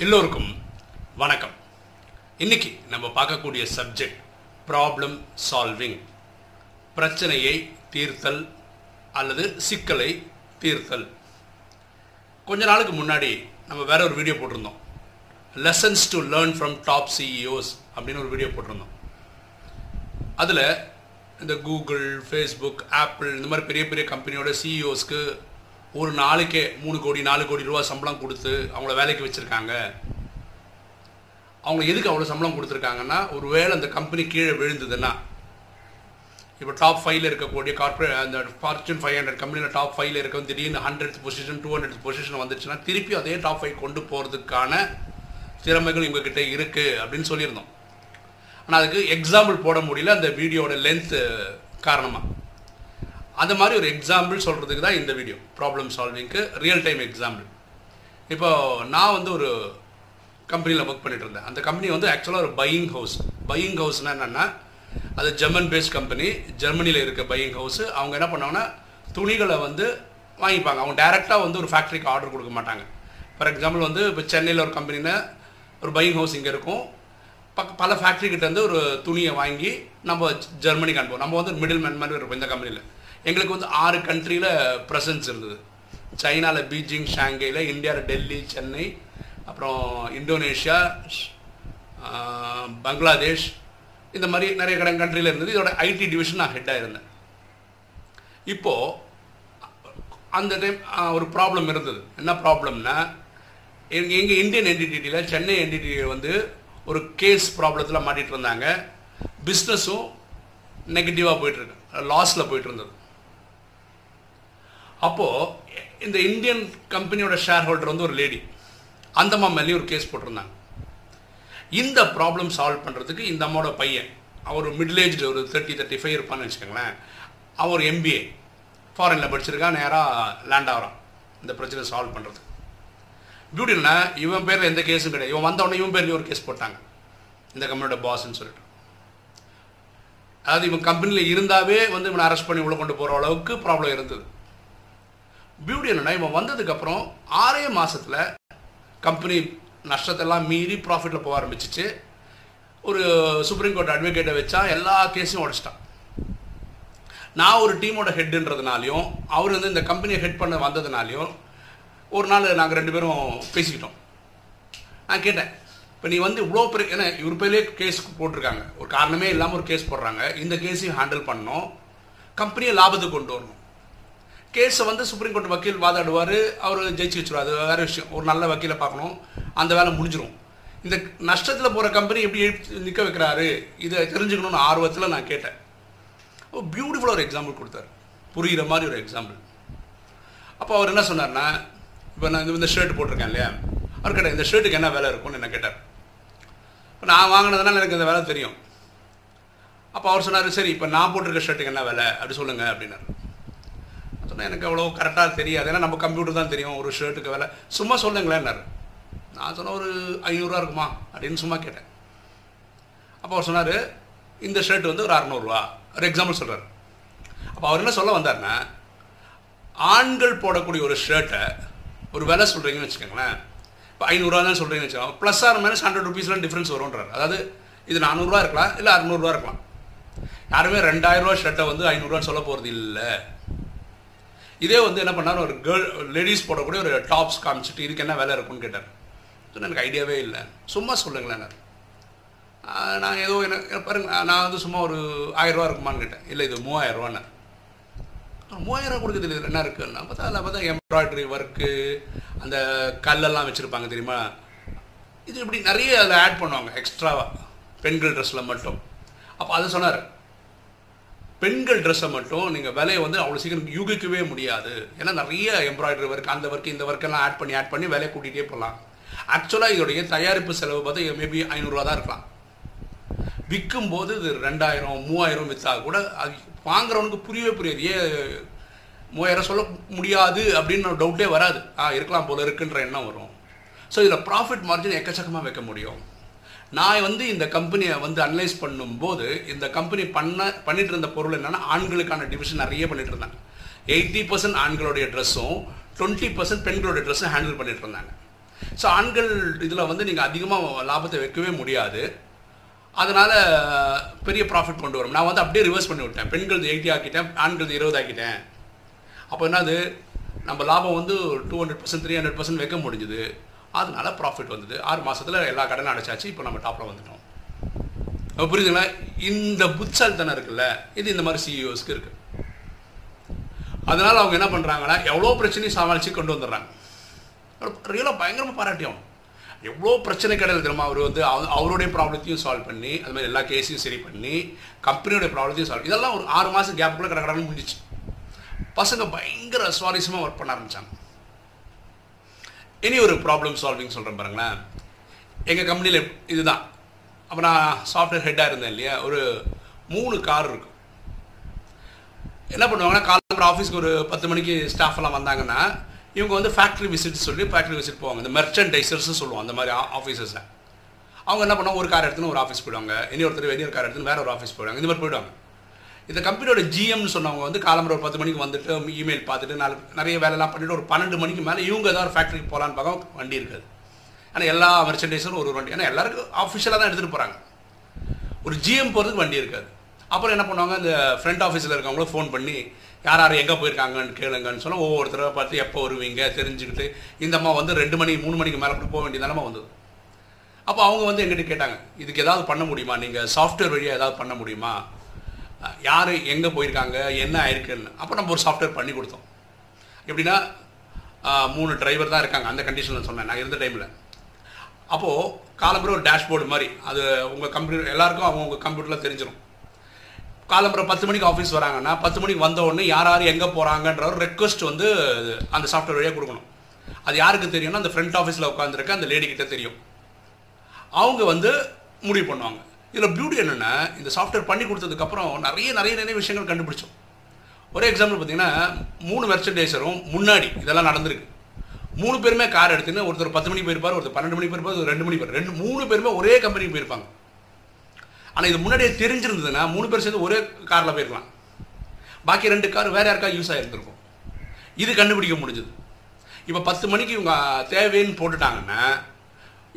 எல்லோருக்கும் வணக்கம். இன்னைக்கு நம்ம பார்க்கக்கூடிய சப்ஜெக்ட் ப்ராப்ளம் சால்விங் பிரச்சனையை தீர்த்தல் அல்லது சிக்கலை தீர்த்தல். கொஞ்ச நாளுக்கு முன்னாடி நம்ம வேற ஒரு வீடியோ போட்டிருந்தோம். Lessons to learn from top CEOs அப்படின்னு ஒரு வீடியோ போட்டிருந்தோம். அதில் இந்த கூகுள் ஃபேஸ்புக் ஆப்பிள் இந்த மாதிரி பெரிய பெரிய கம்பெனியோட சிஇஓஸ்க்கு ஒரு நாளைக்கே மூணு கோடி நாலு கோடி ரூபா சம்பளம் கொடுத்து அவங்கள வேலைக்கு வச்சுருக்காங்க. அவங்க எதுக்கு அவ்வளோ சம்பளம் கொடுத்துருக்காங்கன்னா ஒரு வேளை அந்த கம்பெனி கீழே விழுந்ததுன்னா இப்போ டாப் ஃபைவ்ல இருக்கக்கூடிய கார்பரேட் அந்த ஃபார்ச்சூன் ஃபைவ் ஹண்ட்ரட் கம்பெனியில் டாப் ஃபைவ்ல இருக்க திடீர்னு hundred position two hundred position வந்துச்சுன்னா திருப்பி அதே டாப் ஃபைவ் கொண்டு போகிறதுக்கான திறமைகள் இவங்ககிட்ட இருக்குது அப்படின்னு சொல்லியிருந்தோம். ஆனால் அதுக்கு எக்ஸாம்பிள் போட முடியல. அந்த வீடியோட லென்த்து காரணமாக அந்த மாதிரி ஒரு எக்ஸாம்பிள் சொல்கிறதுக்கு தான் இந்த வீடியோ ப்ராப்ளம் சால்விங்க்கு ரியல் டைம் எக்ஸாம்பிள் இப்போ நான் வந்து ஒரு கம்பெனியில் ஒர்க் பண்ணிட்டு இருந்தேன். அந்த கம்பெனி வந்து ஆக்சுவலாக ஒரு பையிங் ஹவுஸ் பையிங் ஹவுஸ்னால் என்னென்னா அது ஜெர்மன் பேஸ்ட் கம்பெனி ஜெர்மனியில் இருக்க பையிங் ஹவுஸ் அவங்க என்ன பண்ணுவாங்கன்னா துணிகளை வந்து வாங்கிப்பாங்க. அவங்க டைரெக்டாக வந்து ஒரு ஃபேக்ட்ரிக்கு ஆர்டர் கொடுக்க மாட்டாங்க. ஃபார் எக்ஸாம்பிள் வந்து இப்போ சென்னையில் ஒரு கம்பெனியில் ஒரு பையிங் ஹவுஸ் இங்கே இருக்கும். பக்க பல ஃபேக்ட்ரி ஒரு துணியை வாங்கி நம்ம ஜெர்மனிக்கு அனுப்புவோம். நம்ம வந்து மிடில் மேன் மாதிரி இருப்போம் இந்த கம்பெனியில் எங்களுக்கு வந்து ஆறு கண்ட்ரியில் ப்ரெசன்ஸ் இருந்தது. சைனாவில் பீஜிங் ஷாங்கையில் இந்தியாவில் டெல்லி சென்னை அப்புறம் இந்தோனேஷியா பங்களாதேஷ் இந்த மாதிரி நிறைய கடன் கண்ட்ரியில் இருந்தது. இதோட ஐடி டிவிஷன் நான் ஹெட்டாக இருந்தேன். இப்போது அந்த டைம் ஒரு ப்ராப்ளம் இருந்தது. என்ன ப்ராப்ளம்னா எங்கள் எங்கள் இந்தியன் என்டிடியில் சென்னை என்டிடியில் வந்து ஒரு கேஸ் ப்ராப்ளத்தில் மாட்டிகிட்டு இருந்தாங்க. பிஸ்னஸும் நெகட்டிவாக போயிட்டுருக்கு லாஸில் போயிட்டு இருந்தது. அப்போது இந்த இந்தியன் கம்பெனியோட ஷேர் ஹோல்டர் வந்து ஒரு லேடி அந்த அம்மா மேலேயும் ஒரு கேஸ் போட்டிருந்தாங்க. இந்த ப்ராப்ளம் சால்வ் பண்ணுறதுக்கு இந்த அம்மாவோட பையன் அவர் மிடில் ஏஜ் ஒரு தேர்ட்டி தேர்ட்டி ஃபைவ் இருப்பான்னு வச்சுக்கோங்களேன். அவர் எம்பிஏ ஃபாரினில் படிச்சிருக்கா நேராக லேண்ட் ஆகிறான். இந்த பிரச்சனை சால்வ் பண்ணுறதுக்கு பியூட்டினா இவன் பேரில் எந்த கேஸும் கிடையாது. இவன் வந்தவொடனே இவன் பேர்லேயும் ஒரு கேஸ் போட்டாங்க. இந்த கம்பெனியோட பாஸ்ன்னு சொல்லிட்டு. அதாவது இவன் கம்பெனியில் இருந்தாவே வந்து இவனை அரெஸ்ட் பண்ணி உள்ளே கொண்டு போகிற அளவுக்கு ப்ராப்ளம் இருந்தது. பியூட்டி என்னன்னா இவன் வந்ததுக்கப்புறம் ஆறே மாதத்தில் கம்பெனி நஷ்டத்தெல்லாம் மீறி ப்ராஃபிட்டில் போக ஆரம்பிச்சிச்சு. ஒரு சுப்ரீம் கோர்ட் அட்வொகேட்டை வச்சா எல்லா கேஸையும் உடச்சிட்டான். நான் ஒரு டீமோட ஹெட்டுன்றதுனாலையும் அவர் வந்து இந்த கம்பெனியை ஹெட் பண்ண வந்ததுனாலையும் ஒரு நாள் நாங்கள் ரெண்டு பேரும் பேசிக்கிட்டோம். நான் கேட்டேன் இப்போ நீ வந்து இவ்வளோ பெரிய ஏன்னா இவர் பேர்லேயே கேஸ் போட்டிருக்காங்க. ஒரு காரணமே இல்லாமல் ஒரு கேஸ் போடுறாங்க. இந்த கேஸையும் ஹேண்டில் பண்ணோம் கம்பெனியை லாபத்துக்கு கொண்டு வரணும். கேஸை வந்து சுப்ரீம் கோர்ட் வக்கீல் வாதாடுவார் அவர் ஜெயிச்சு வச்சுருவார் அது வேறு விஷயம். ஒரு நல்ல வக்கீலை பார்க்கணும். அந்த வேலை முடிஞ்சிடும் இந்த நஷ்டத்தில் போகிற கம்பெனி எப்படி நிற்க வைக்கிறாரு? இதை தெரிஞ்சுக்கணும்னு ஆர்வத்தில் நான் கேட்டேன். ஓ பியூட்டிஃபுல்லாக ஒரு எக்ஸாம்பிள் கொடுத்தாரு. புரிகிற மாதிரி ஒரு எக்ஸாம்பிள் அப்போ அவர் என்ன சொன்னார்னா இப்போ நான் இந்த ஷர்ட் போட்டிருக்கேன் இல்லையா? அவர் கேட்டார் இந்த ஷர்ட்டுக்கு என்ன வேலை இருக்கும்னு என்ன கேட்டார். இப்போ நான் வாங்கினதுனால எனக்கு இந்த வேலை தெரியும். அப்போ அவர் சொன்னார் சரி இப்போ நான் போட்டிருக்க ஷர்ட்டுக்கு என்ன வேலை? அப்படி சொல்லுங்கள் அப்படின்னாரு. எனக்கு அவ்வளோ கரெக்டாக தெரியாது. ஏன்னா நம்ம கம்ப்யூட்டர் தான் தெரியும். ஒரு ஷர்ட்டுக்கு வேலை. சும்மா சொல்லுங்களேன்னாரு. நான் சொன்னேன் ஒரு ஐநூறுரூவா இருக்குமா? அப்படின்னு சும்மா கேட்டேன். அப்போ அவர் சொன்னார் இந்த ஷர்ட் வந்து ஒரு அறநூறுவா. ஒரு எக்ஸாம்பிள் சொல்கிறார் அப்போ அவர் என்ன சொல்ல வந்தார்னா ஆண்கள் போடக்கூடிய ஒரு ஷர்ட்டை ஒரு விலை சொல்கிறீங்கன்னு வச்சுக்கோங்களேன். இப்போ ஐநூறுரூவா தான் சொல்கிறீங்கன்னு வச்சுக்கோங்க. ப்ளஸ் ஆர் மைனஸ் ஹண்ட்ரட் ருபீஸ்லாம் டிஃப்ரென்ஸ் வரும்ன்றார். அதாவது இது நானூறுரூவா இருக்கலாம் இல்லை அறநூறுரூவா இருக்கலாம். யாருமே ரெண்டாயிரரூவா ஷர்ட்டை வந்து ஐநூறுரூவான்னு சொல்ல போகிறது இல்லை. இதே வந்து என்ன பண்ணார்? ஒரு கேர்ள் லேடிஸ் போடக்கூடிய ஒரு டாப்ஸ் காமிச்சிட்டு இதுக்கு என்ன வேலை இருக்குன்னு கேட்டார். சொன்ன எனக்கு ஐடியாவே இல்லை. சும்மா சொல்லுங்களேன் நான். ஏதோ என்ன பாருங்க நான் வந்து சும்மா ஒரு ஆயிரரூவா இருக்குமான்னு கேட்டேன். இல்லை இது மூவாயிரரூவான்னு மூவாயிரரூவா கொடுக்குறது தெரியுது என்ன இருக்குன்னா பார்த்தா அதில் பார்த்தா எம்ப்ராய்டரி ஒர்க்கு அந்த கல்லெல்லாம் வச்சுருப்பாங்க தெரியுமா? இது இப்படி நிறைய அதில் ஆட் பண்ணுவாங்க எக்ஸ்ட்ராவாக பெண்கள் ட்ரெஸ்ஸில் மட்டும். அப்போ அதை சொன்னார். பெண்கள் ட்ரெஸ்ஸை மட்டும் நீங்கள் விலையை வந்து அவ்வளோ சீக்கிரம் யூகிக்கவே முடியாது. ஏன்னா நிறைய எம்ப்ராய்டரி ஒர்க் அந்த ஒர்க் இந்த ஒர்க்கெல்லாம் ஆட் பண்ணி ஆட் பண்ணி விலையை கூட்டிகிட்டே போகலாம். ஆக்சுவலாக இதோடைய தயாரிப்பு செலவு பார்த்தா மேபி ஐநூறுரூவா தான் இருக்கலாம். விற்கும் போது இது ரெண்டாயிரம் மூவாயிரம் விற்றா கூட அது வாங்குறவனுக்கு புரியவே புரியாது. ஏன் மூவாயிரம் சொல்ல முடியாது அப்படின்னு டவுட்டே வராது. ஆ இருக்கலாம் போல இருக்குன்ற எண்ணம் வரும். ஸோ இதில் ப்ராஃபிட் மார்ஜின் எக்கச்சக்கமாக வைக்க முடியும். நான் வந்து இந்த கம்பெனியை வந்து அனலைஸ் பண்ணும்போது இந்த கம்பெனி பண்ண பண்ணிட்டு இருந்த பொருள் என்னன்னா ஆண்களுக்கான டிவிஷன் நிறைய பண்ணிட்டு இருந்தாங்க எயிட்டி பர்சன்ட் ஆண்களுடைய ட்ரெஸ்ஸும் டுவெண்ட்டி பர்சன்ட் பெண்களுடைய ட்ரெஸ்ஸும் ஹேண்டில் பண்ணிட்டு இருந்தாங்க ஸோ ஆண்கள் இதில் வந்து நீங்கள் அதிகமாக லாபத்தை வைக்கவே முடியாது. அதனால் பெரிய ப்ராஃபிட் கொண்டு வரும். நான் வந்து அப்படியே ரிவர்ஸ் பண்ணி விட்டேன். பெண்கள் எயிட்டி ஆக்கிட்டேன் ஆண்கள் இருபது ஆக்கிட்டேன். அப்போ என்னது? நம்ம லாபம் வந்து two hundred percent three hundred percent வைக்க முடிஞ்சுது. அதனால ப்ராஃபிட் வந்தது. ஆறு மாதத்தில் எல்லா கடனும் அடைச்சாச்சு. இப்போ நம்ம டாப்பில் வந்துட்டோம். அப்போ புரியுதுங்களா? இந்த புத்தால்தனம் இருக்குல்ல இது இந்த மாதிரி சிஇஓஸ்க்கு இருக்குது அதனால் அவங்க என்ன பண்ணுறாங்கன்னா எவ்வளோ பிரச்சனையும் சமாளித்து கொண்டு வந்துடுறாங்க. ரியலாக பயங்கரமாக பாராட்டியும். எவ்வளோ பிரச்சனை கிடையாது தெரியுமா? அவர் வந்து அவ- அவருடைய ப்ராப்ளத்தையும் சால்வ் பண்ணி அது மாதிரி எல்லா கேஸையும் சரி பண்ணி கம்பெனியோடைய ப்ராப்ளத்தையும் சால்வ் இதெல்லாம் ஒரு ஆறு மாதம் கேப்புக்குள்ளே கடை கடன் முடிஞ்சிச்சு. பசங்க பயங்கர சுவாரஸ்யமாக ஒர்க் பண்ண ஆரம்பிச்சாங்க. இனி ஒரு ப்ராப்ளம் சால்விங் சொல்கிறேன் பாருங்களேன். எங்கள் கம்பெனியில் இதுதான். அப்போ நான் சாஃப்ட்வேர் ஹெட்டாக இருந்தேன் இல்லையா? ஒரு மூணு கார் இருக்கும். என்ன பண்ணுவாங்கன்னா காலம்பர ஆஃபீஸ்க்கு ஒரு பத்து மணிக்கு ஸ்டாஃப் எல்லாம் வந்தாங்கன்னா இவங்க வந்து ஃபேக்ட்ரி விசிட் சொல்லி ஃபேக்ட்ரி விசிட் போவாங்க. இந்த மெர்ச்சன்டைசர்ஸ் சொல்லுவோம் அந்த மாதிரி ஆஃபீஸர்ஸை அவங்க என்ன பண்ணுவாங்க ஒரு கார் எடுத்துன்னு ஒரு ஆஃபீஸ் போயிடுவாங்க. இனி ஒருத்தர் வெளியே கார் எடுத்துன்னு வேற ஒரு ஆஃபீஸ் போயிடுவாங்க. இந்த மாதிரி போயிடுவாங்க. இந்த கம்பெனியோட ஜிஎம்னு சொன்னவங்க வந்து காலம்பரம் ஒரு பத்து மணிக்கு வந்துட்டு இமெயில் பார்த்துட்டு நாலு நிறைய வேலைலாம் பண்ணிவிட்டு ஒரு பன்னெண்டு மணிக்கு மேலே இவங்க ஏதாவது ஃபேக்ட்ரிக்கு போகலான்னு பார்க்க வண்டி இருக்காது. ஆனால் எல்லா மெர்ச்சன்டைசரும் ஒரு ஒரு வண்டி. ஏன்னா எல்லாருக்கும் ஆஃபிஷியலாக தான் எடுத்துகிட்டு போகிறாங்க ஒரு ஜிஎம் போகிறதுக்கு வண்டி இருக்காது. அப்புறம் என்ன பண்ணுவாங்க? இந்த ஃப்ரண்ட் ஆஃபீஸில் இருக்கவங்களும் ஃபோன் பண்ணி யார் யார் எங்கே போயிருக்காங்கன்னு கேளுங்கன்னு சொன்னால் ஒவ்வொருத்தரை பார்த்து எப்போ வருவீங்க? தெரிஞ்சுக்கிட்டு இந்த அம்மா வந்து ரெண்டு மணி மூணு மணிக்கு மேலே கூட போக வேண்டிய நிலமை வந்தது. அப்போ அவங்க வந்து எங்கிட்ட கேட்டாங்க இதுக்கு ஏதாவது பண்ண முடியுமா? நீங்கள் சாஃப்ட்வேர் வழியாக ஏதாவது பண்ண முடியுமா? யார் எங்கே போயிருக்காங்க என்ன ஆயிருக்குன்னு. அப்போ நம்ம ஒரு சாஃப்ட்வேர் பண்ணி கொடுத்தோம். எப்படின்னா மூணு டிரைவர் தான் இருக்காங்க. அந்த கண்டிஷனில் சொன்னேன் நான் இருந்த டைமில் அப்போது காலம்புற ஒரு டேஷ்போர்டு மாதிரி. அது உங்கள் கம்ப்யூட்டர் எல்லாருக்கும் அவங்க உங்கள் கம்ப்யூட்டரில் தெரிஞ்சிடும் காலம்புற பத்து மணிக்கு ஆஃபீஸ் வராங்கன்னா பத்து மணிக்கு வந்த உடனே யார் யார் எங்கே போகிறாங்கன்ற ஒரு ரெக்வஸ்ட் வந்து அந்த சாஃப்ட்வேர் வழியாக கொடுக்கணும். அது யாருக்கு தெரியும்னா அந்த ஃப்ரண்ட் ஆஃபீஸில் உட்காந்துருக்க அந்த லேடிக்கிட்ட தெரியும். அவங்க வந்து முடிவு பண்ணுவாங்க. இதில் பியூட்டி என்னென்னா இந்த சாஃப்ட்வேர் பண்ணி கொடுத்ததுக்கப்புறம் நிறைய நிறைய நிறைய விஷயங்கள் கண்டுபிடிச்சோம். ஒரே எக்ஸாம்பிள் பார்த்தீங்கன்னா மூணு மெர்ச்சன்டைசரும் முன்னாடி இதெல்லாம் நடந்திருக்கு. மூணு பேருமே கார் எடுத்துன்னு ஒருத்தர் பத்து மணிக்கு போயிருப்பார் ஒருத்தர் பன்னெண்டு மணிக்கு போயிருப்பார் ஒரு ரெண்டு மணிக்கு போயிருப்பார். ரெண்டு மூணு பேருமே ஒரே கம்பெனிக்கு போயிருப்பாங்க. ஆனால் இது முன்னாடியே தெரிஞ்சிருந்ததுன்னா மூணு பேர் சேர்ந்து ஒரே காரில் போயிருக்கலாம் பாக்கி ரெண்டு கார் வேறு யாருக்கா யூஸ் ஆகிருந்துருக்கும் இது கண்டுபிடிக்க முடிஞ்சது. இப்போ பத்து மணிக்கு இவங்க தேவைன்னு போட்டுட்டாங்கன்னா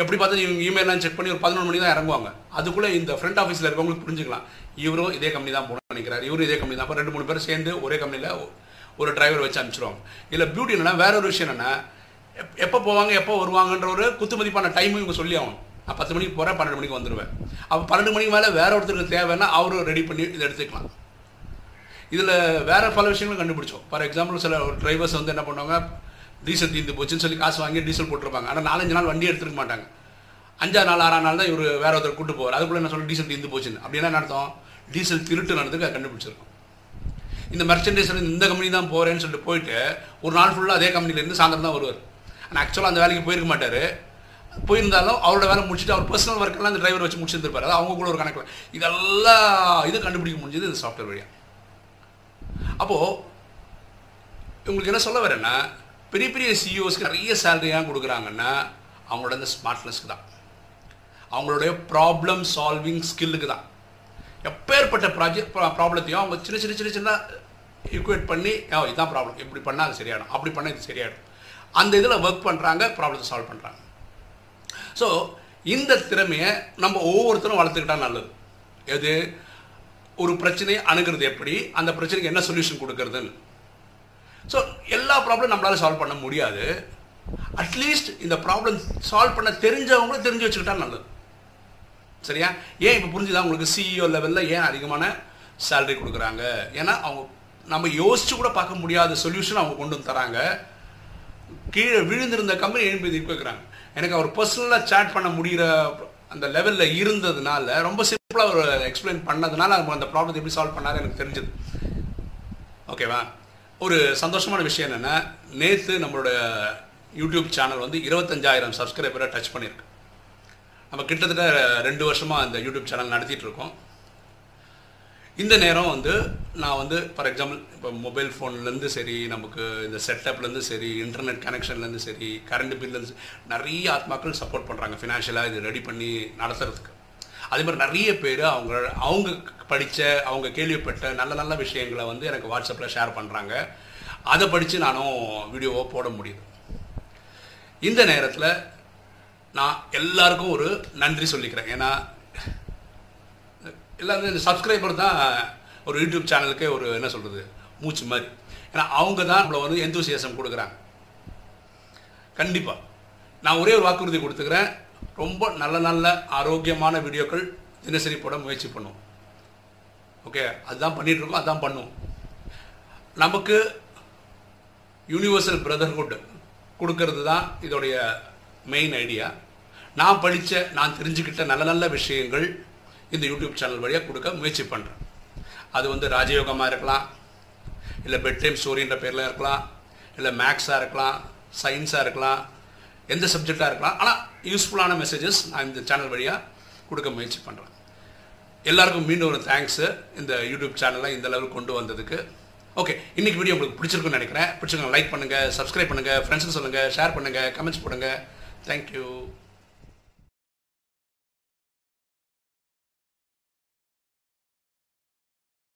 எப்படி பார்த்தா இவங்க இமெயிலாம் செக் பண்ணி ஒரு பதினொன்று மணி தான் இறங்குவாங்க. அதுக்குள்ளே இந்த ஃப்ரண்ட் ஆஃபீஸில் இருக்கவங்களுக்கு புரிஞ்சுக்கலாம். இவரும் இதே கம்பெனி தான் போகணும்னு நினைக்கிறார். இவரும் இதே கம்பெனி தான். அப்போ ரெண்டு மூணு பேர் சேர்ந்து ஒரே கம்பெனியில் ஒரு டிரைவர் வச்சு அனுப்பிச்சிடுவாங்க இதில் பியூட்டி என்னென்னா வேற ஒரு விஷயம் என்னன்னா எப் எப்போ போவாங்க எப்போ வருவாங்கன்ற ஒரு குத்துமதிப்பான டைமும் இவங்க சொல்லி ஆகணும். நான் பத்து மணிக்கு போகிறேன் பன்னெண்டு மணிக்கு வந்துடுவேன் அப்போ பன்னெண்டு மணிக்கு மேலே வேற ஒருத்தருக்கு தேவைன்னா அவரும் ரெடி பண்ணி இதை எடுத்துக்கலாம். இதில் வேறு பல விஷயங்களும் கண்டுபிடிச்சோம். ஃபார் எக்ஸாம்பிள் சில டிரைவர்ஸ் வந்து என்ன பண்ணுவாங்க டீசல் தீர்ந்து போச்சுன்னு சொல்லி காசு வாங்கி டீசல் போட்டிருப்பாங்க. ஆனால் நாலஞ்சு நாள் வண்டி எடுத்துருக்க மாட்டாங்க. அஞ்சாறு நாள் ஆறாம் நாள் தான் இவர் வேற ஒருத்தர் கூட்டு போவார். அதுக்குள்ளே என்ன சொல்லி டீசல் தீர்ந்து போச்சுன்னு. அப்படின்னா என்ன அர்த்தம் டீசல் திருட்டு நடந்ததுக்கு கண்டுபிடிச்சிருக்கோம். இந்த மெர்ச்சன்டைசர் இந்த கம்பெனி தான் போகிறேன்னு சொல்லிட்டு போயிட்டு ஒரு நாள் ஃபுல்லாக அதே கம்பெனிலேருந்து சாயந்தரம் தான் வருவார். ஆனால் ஆக்சுவலாக அந்த வேலைக்கு போயிருக்க மாட்டார். போயிருந்தாலும் அவரோட வேலை முடிச்சுட்டு அவர் பர்சனல் ஒர்க்கெல்லாம் அந்த டிரைவர் வச்சு முடிச்சிருந்துருப்பார். அது அவங்க கூட ஒரு கணக்கில். இதெல்லாம் இது கண்டுபிடிக்க முடிஞ்சது இந்த சாஃப்ட்வேர் வழியாக அப்போது உங்களுக்கு என்ன சொல்ல வரேன்னா பெரிய பெரிய சிஇஓஸ்க்கு நிறைய சேலரி ஏன் கொடுக்குறாங்கன்னா அவங்களோட இந்த ஸ்மார்ட்னஸ்க்கு தான். அவங்களுடைய ப்ராப்ளம் சால்விங் ஸ்கில்லுக்கு தான். எப்பேற்பட்ட ப்ராஜெக்ட் ப்ராப்ளத்தையும் அவங்க சின்ன சின்ன சின்ன சின்ன ஈக்குவேட் பண்ணி ஓ இதான் ப்ராப்ளம் இப்படி பண்ணால் அது சரியாயிடும். அப்படி பண்ணால் இது சரியாயிடும். அந்த இதில் ஒர்க் பண்ணுறாங்க ப்ராப்ளத்தை சால்வ் பண்ணுறாங்க ஸோ இந்த திறமையை நம்ம ஒவ்வொருத்தரும் வளர்த்துக்கிட்டா நல்லது. எது? ஒரு பிரச்சனையை அணுகிறது எப்படி? அந்த பிரச்சனைக்கு என்ன சொல்யூஷன் கொடுக்கறதுன்னு. ஸோ எல்லா ப்ராப்ளம் நம்மளால சால்வ் பண்ண முடியாது. அட்லீஸ்ட் இந்த ப்ராப்ளம் சால்வ் பண்ண தெரிஞ்சவங்களும் தெரிஞ்சு வச்சுக்கிட்டா நல்லது. சரியா? ஏன் இப்போ புரிஞ்சுதான் உங்களுக்கு சிஇஓ லெவலில் ஏன் அதிகமான சேலரி கொடுக்குறாங்க? ஏன்னா அவங்க நம்ம யோசிச்சு கூட பார்க்க முடியாத சொல்யூஷன் அவங்க கொண்டு வந்து தராங்க. கீழே விழுந்திருந்த கம்பெனி எழுப்பி திருப்பி வைக்கிறாங்க? எனக்கு அவர் பர்சனலாக சேட் பண்ண முடிகிற அந்த லெவலில் இருந்ததுனால ரொம்ப சிம்பிளாக அவர் எக்ஸ்பிளைன் பண்ணதுனால அவங்க அந்த ப்ராப்ளத்தை எப்படி சால்வ் பண்ணாரு எனக்கு தெரிஞ்சது. ஓகேவா ஒரு சந்தோஷமான விஷயம் என்னென்னா நேற்று நம்மளோட யூடியூப் சேனல் வந்து இருபத்தஞ்சாயிரம் சப்ஸ்கிரைபரை டச் பண்ணியிருக்கு நம்ம கிட்டத்தட்ட ரெண்டு வருஷமாக அந்த யூடியூப் சேனல் நடத்திட்டுருக்கோம் இந்த நேரம் வந்து நான் வந்து ஃபார் எக்ஸாம்பிள் இப்போ மொபைல் ஃபோன்லேருந்து சரி நமக்கு இந்த செட்டப்லேருந்து சரி இன்டர்நெட் கனெக்ஷன்லேருந்து சரி கரண்ட் பில்லேருந்து நிறைய ஆத்மாக்கள் சப்போர்ட் பண்ணுறாங்க ஃபினான்ஷியலாக இது ரெடி பண்ணி நடத்துறதுக்கு. அதே மாதிரி நிறைய பேர் அவங்க அவங்க படித்த அவங்க கேள்விப்பட்ட நல்ல நல்ல விஷயங்களை வந்து எனக்கு வாட்ஸ்அப்பில் ஷேர் பண்ணுறாங்க அதை படித்து நானும் வீடியோவை போட முடியுது இந்த நேரத்தில் நான் எல்லாருக்கும் ஒரு நன்றி சொல்லிக்கிறேன். ஏன்னா எல்லாருமே இந்த சப்ஸ்கிரைபர் தான் ஒரு யூடியூப் சேனலுக்கே ஒரு என்ன சொல்கிறது மூச்சு மாதிரி. ஏன்னா அவங்க தான் நம்மளை வந்து எந்தூசியசம் கொடுக்குறாங்க. கண்டிப்பாக நான் ஒரே ஒரு வாக்குறுதி கொடுத்துக்கிறேன். ரொம்ப நல்ல நல்ல ஆரோக்கியமான வீடியோக்கள் தினசரி போட முயற்சி பண்ணுவோம் ஓகே? அதுதான் பண்ணிகிட்ருக்கோம் இருக்கோம் அதான் பண்ணுவோம் நமக்கு யூனிவர்சல் பிரதர்ஹுட் கொடுக்கறது தான் இதோடைய மெயின் ஐடியா நான் படித்த நான் தெரிஞ்சுக்கிட்ட நல்ல நல்ல விஷயங்கள் இந்த யூடியூப் சேனல் வழியாக கொடுக்க முயற்சி பண்ணுறேன் அது வந்து ராஜயோகமாக இருக்கலாம் இல்லை பெட் டைம் ஸ்டோரின்ற பேரில் இருக்கலாம் இல்லை மேக்ஸாக இருக்கலாம் சயின்ஸாக இருக்கலாம் எந்த சப்ஜெக்டாக இருக்கலாம். ஆனால் யூஸ்ஃபுல்லான மெசேஜஸ் நான் இந்த சேனல் வழியாக கொடுக்க முயற்சி பண்ணுறேன் எல்லாருக்கும் மீண்டும் ஒரு தேங்க்ஸு இந்த யூடியூப் சேனலை இந்த லெவலுக்கு கொண்டு வந்ததுக்கு. ஓகே இன்னைக்கு வீடியோ உங்களுக்கு பிடிச்சிருக்குன்னு நினைக்கிறேன் பிடிச்சிருக்கோம் லைக் பண்ணுங்கள் சப்ஸ்கிரைப் பண்ணுங்கள் ஃப்ரெண்ட்ஸுக்கு சொல்லுங்கள் ஷேர் பண்ணுங்கள் கமெண்ட்ஸ் பண்ணுங்கள் தேங்க்யூ